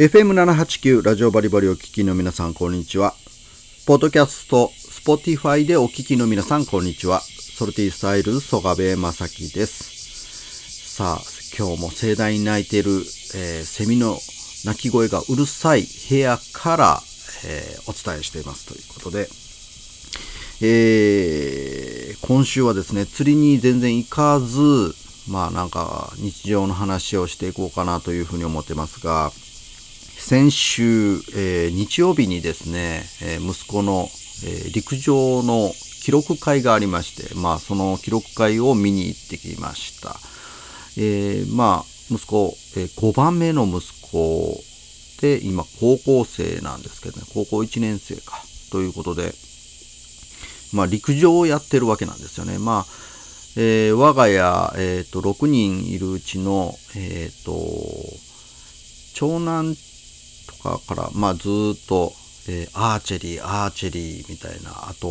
FM789 ラジオバリバリお聞きの皆さんこんにちは。ポッドキャスト、スポティファイでお聞きの皆さんこんにちは。ソルティスタイル曽我部正樹です。さあ、今日も盛大に鳴いている、えー、セミの鳴き声がうるさい部屋から、えー、お伝えしていますということで、えー、今週はですね、釣りに全然行かず、まあなんか日常の話をしていこうかなというふうに思ってますが、先週、えー、日曜日にですね、えー、息子の、えー、陸上の記録会がありまして、まあ、その記録会を見に行ってきました。えまあ、息子、え5番目の息子で、今、高校生なんですけどね、高校1年生か、ということで、まあ、陸上をやってるわけなんですよね。まあ、え我が家、えっ、と、6人いるうちの、えっ、と、長男かから、まあ、ずっと、えー、アーチェリー、アーチェリーみたいな、あと、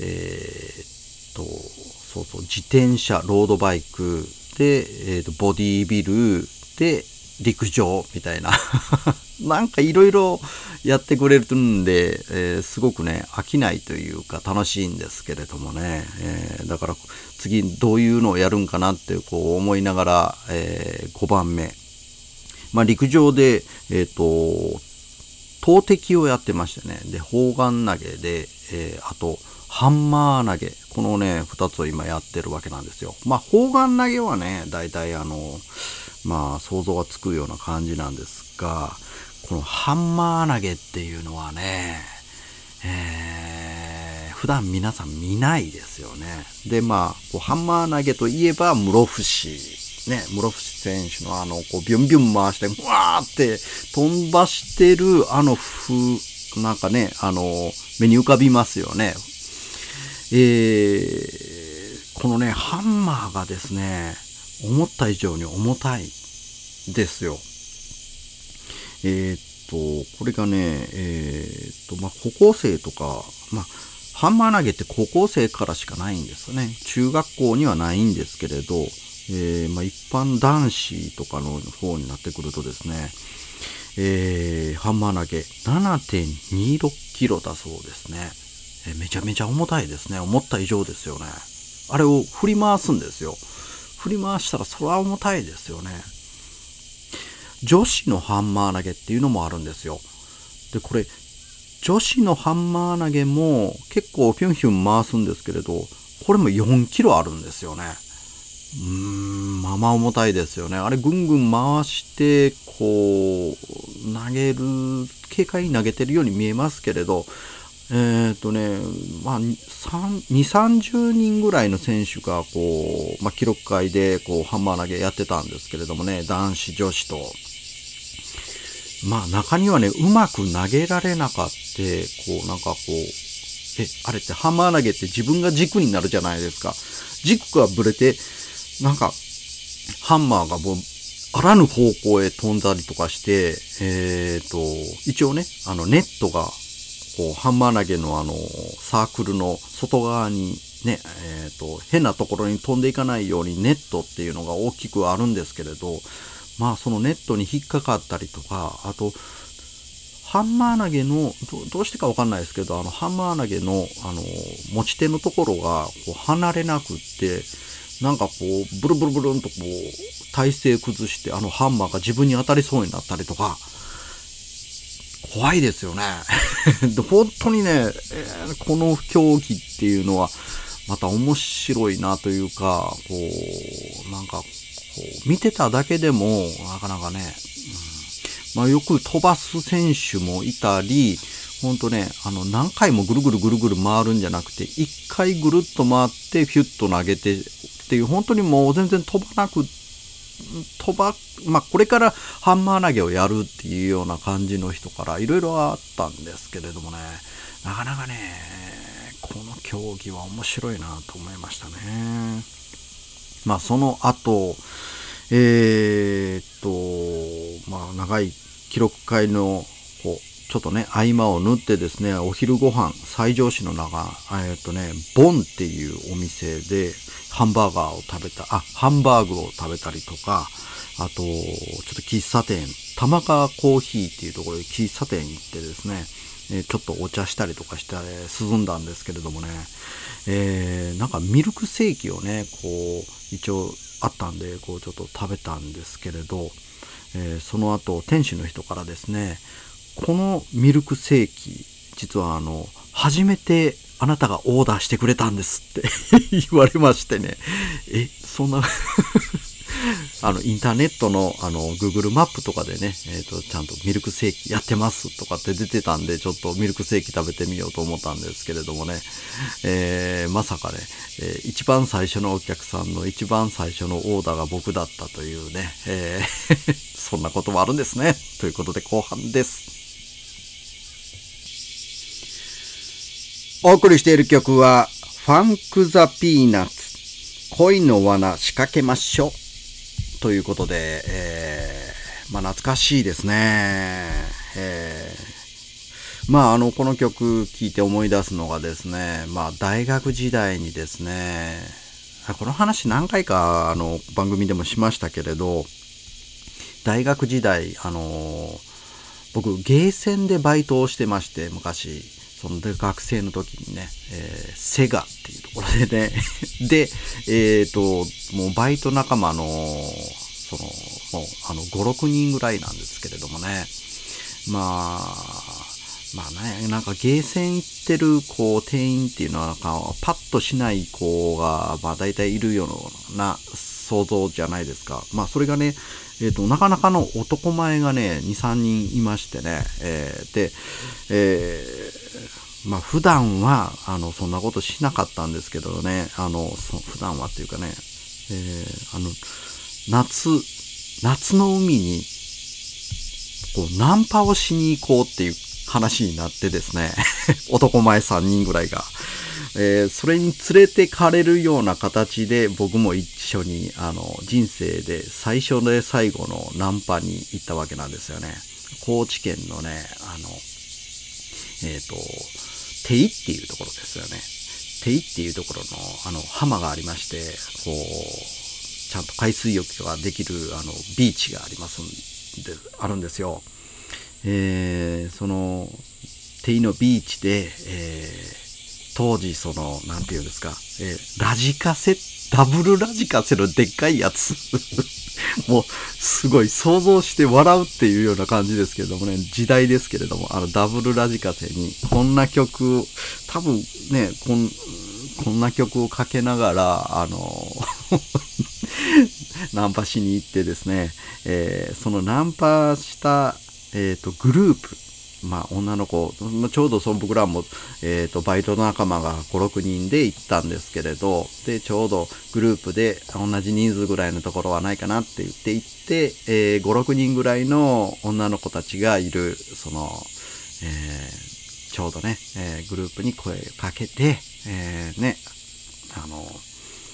えー、っと、そうそう、自転車、ロードバイク、で、えー、とボディービル、で、陸上みたいな。なんかいろいろやってくれるんで、えー、すごくね、飽きないというか楽しいんですけれどもね、えー、だから次どういうのをやるんかなってこう思いながら、えー、5番目、まあ、陸上で、えっ、ー、と、投擲をやってましてね。で、砲丸投げで、えー、あと、ハンマー投げ。このね、二つを今やってるわけなんですよ。まあ、砲丸投げはね、大体あの、まあ、想像がつくような感じなんですが、このハンマー投げっていうのはね、えー、普段皆さん見ないですよね。で、まあ、こうハンマー投げといえば室伏ね、室伏選手のあの、こう、ビュンビュン回して、うわーって飛んばしてる、あの風、なんかね、あの、目に浮かびますよね。えー、このね、ハンマーがですね、思った以上に重たいですよ。えー、っと、これがね、えー、っと、まあ、高校生とか、まあ、ハンマー投げって高校生からしかないんですよね。中学校にはないんですけれど、えー、まあ、一般男子とかの方になってくるとですね、えー、ハンマー投げ7.26キロだそうですね、えー、めちゃめちゃ重たいですね。思った以上ですよね。あれを振り回すんですよ。振り回したらそれは重たいですよね。女子のハンマー投げっていうのもあるんですよ。で、これ、女子のハンマー投げも結構ピュンヒュン回すんですけれど、これも4キロあるんですよね。うん、まあまあ重たいですよね。あれぐんぐん回して、こう、投げる、軽快に投げてるように見えますけれど、えっ、ー、とね、まあ、2、30人ぐらいの選手が、こう、まあ、記録会で、こう、ハンマー投げやってたんですけれどもね、男子、女子と。まあ、中にはね、うまく投げられなかった、こう、なんかこう、え、あれってハンマー投げって自分が軸になるじゃないですか。軸がぶれて、なんか、ハンマーがもう、あらぬ方向へ飛んだりとかして、えっ、ー、と、一応ね、あの、ネットが、こう、ハンマー投げのあの、サークルの外側にね、えっ、ー、と、変なところに飛んでいかないようにネットっていうのが大きくあるんですけれど、まあ、そのネットに引っかかったりとか、あと、ハンマー投げのど、うしてかわかんないですけど、あの、ハンマー投げの、あの、持ち手のところが、こう、離れなくって、なんかこう、ブルブルブルンとこう、体勢崩して、あのハンマーが自分に当たりそうになったりとか、怖いですよね。本当にね、え、この競技っていうのは、また面白いなというか、こう、なんか、こう、見てただけでも、なかなかね、うん、まあよく飛ばす選手もいたり、ほんとね、あの、何回もぐるぐるぐるぐる回るんじゃなくて、一回ぐるっと回って、ヒュッと投げてっていう、本当にもう全然飛ばなく、飛ば、まあ、これからハンマー投げをやるっていうような感じの人からいろいろあったんですけれどもね、なかなかね、この競技は面白いなと思いましたね。まあ、その後、えー、っと、まあ、長い記録会の、こう、ちょっとね、合間を縫ってですね、お昼ご飯、西条市の中、えっとね、ボンっていうお店で、ハンバーガーを食べた、あ、ハンバーグを食べたりとか、あと、ちょっと喫茶店、玉川コーヒーっていうところで喫茶店行ってですね、えちょっとお茶したりとかして、涼んだんですけれどもね、えー、なんかミルクセーキをね、こう、一応あったんで、こうちょっと食べたんですけれど、えー、その後、店主の人からですね、このミルクセーキ、実はあの、初めてあなたがオーダーしてくれたんですって 言われましてね、え、そんな あの、インターネットの、あの、Google マップとかでね、えっ、ー、と、ちゃんとミルクセーキやってますとかって出てたんで、ちょっとミルクセーキ食べてみようと思ったんですけれどもね、えー、まさかね、えー、一番最初のお客さんの一番最初のオーダーが僕だったというね、えー そんなこともあるんですね。ということで後半です。お送りしている曲は、ファンク・ザ・ピーナッツ、恋の罠仕掛けましょう。ということで、えー、まあ懐かしいですね。えー、まああの、この曲聴いて思い出すのがですね、まあ大学時代にですね、この話何回かあの番組でもしましたけれど、大学時代、あの僕、ゲーセンでバイトをしてまして、昔。そので学生の時にね、えー、セガっていうところでね で、えっ、ー、と、もうバイト仲間の、その、もう、あの、5、6人ぐらいなんですけれどもね、まあ、まあね、なんかゲーセン行ってる、こう、店員っていうのは、なんか、パッとしない子が、まあ大体いるような想像じゃないですか。まあそれがね、えっ、ー、と、なかなかの男前がね、2、3人いましてね、えー、で、えーまあ普段は、あの、そんなことしなかったんですけどね、あの、そ普段はっていうかね、えー、あの、夏、夏の海に、こう、ナンパをしに行こうっていう話になってですね、男前3人ぐらいが、えー、それに連れてかれるような形で僕も一緒に、あの、人生で最初で最後のナンパに行ったわけなんですよね。高知県のね、あの、えっ、ー、と、手井っていうところですよね。手井っていうところの、あの、浜がありまして、こう、ちゃんと海水浴ができる、あの、ビーチがありますんで、あるんですよ。えー、その、手井のビーチで、えー、当時、その、なんていうんですか、えー、ラジカセ、ダブルラジカセのでっかいやつ。もう、すごい想像して笑うっていうような感じですけれどもね、時代ですけれども、あの、ダブルラジカセに、こんな曲、多分ね、こん、こんな曲をかけながら、あの、ナンパしに行ってですね、えー、そのナンパした、えっ、ー、と、グループ、まあ、女の子、ちょうどその僕らも、えっ、ー、と、バイトの仲間が5、6人で行ったんですけれど、で、ちょうどグループで同じ人数ぐらいのところはないかなって言って行って、えー、5、6人ぐらいの女の子たちがいる、その、えー、ちょうどね、えー、グループに声かけて、えー、ね、あの、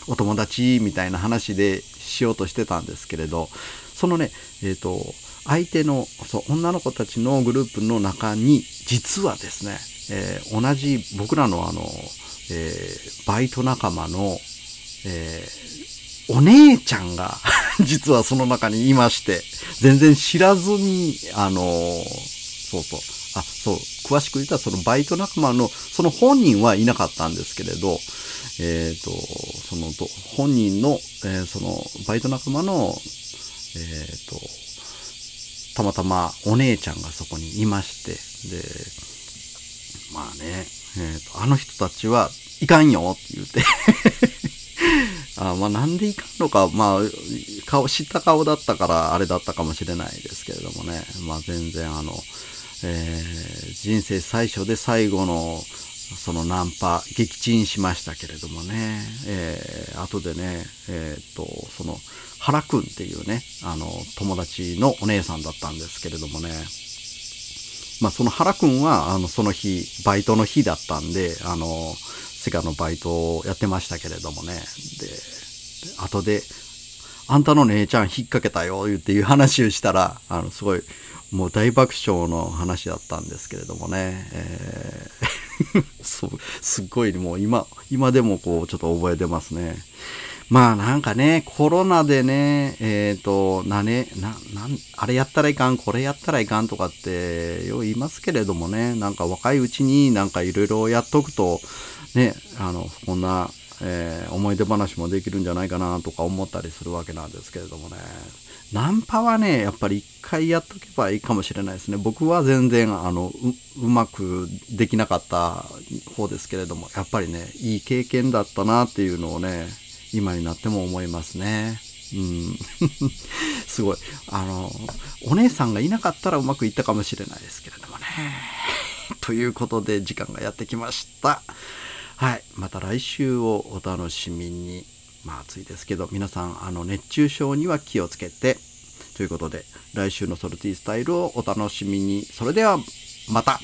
お友達みたいな話でしようとしてたんですけれど、そのね、えっ、ー、と、相手のそう女の子たちのグループの中に実はですね、えー、同じ僕らのあの、えー、バイト仲間の、えー、お姉ちゃんが 実はその中にいまして全然知らずにあのそうそうあそう詳しく言ったらそのバイト仲間のその本人はいなかったんですけれどえっ、とその本人の、えそのバイト仲間のえっ、とたまたまお姉ちゃんがそこにいまして、で、まあね、えーと、あの人たちはいかんよって言うて。あまあなんでいかんのか、まあ、顔、知った顔だったからあれだったかもしれないですけれどもね、まあ全然あの、えー、人生最初で最後のそのナンパ、撃沈しましたけれどもね、えー、後でね、えっ、と、その、原くんっていうね、あの、友達のお姉さんだったんですけれどもね、まあ、その原くんは、あの、その日、バイトの日だったんで、あの、セガのバイトをやってましたけれどもね、で、後で、あんたの姉ちゃん引っ掛けたよ、っていう話をしたら、あの、すごい、もう大爆笑の話だったんですけれどもね、えー、そう、すっごいもう今、今でもこう、ちょっと覚えてますね。まあなんかね、コロナでね、えっ、ー、と、なね、な、なん、あれやったらいかん、これやったらいかんとかって、よう言いますけれどもね、なんか若いうちになんかいろいろやっとくと、ね、あの、こんな、えー、思い出話もできるんじゃないかなとか思ったりするわけなんですけれどもね。ナンパはね、やっぱり一回やっとけばいいかもしれないですね。僕は全然、あの、う、うまくできなかった方ですけれども、やっぱりね、いい経験だったなっていうのをね、今になっても思いますね。うん。すごい。あの、お姉さんがいなかったらうまくいったかもしれないですけれどもね。ということで、時間がやってきました。はい。また来週をお楽しみに。まあ暑いですけど、皆さん、あの、熱中症には気をつけて。ということで、来週のソルティースタイルをお楽しみに。それでは、また。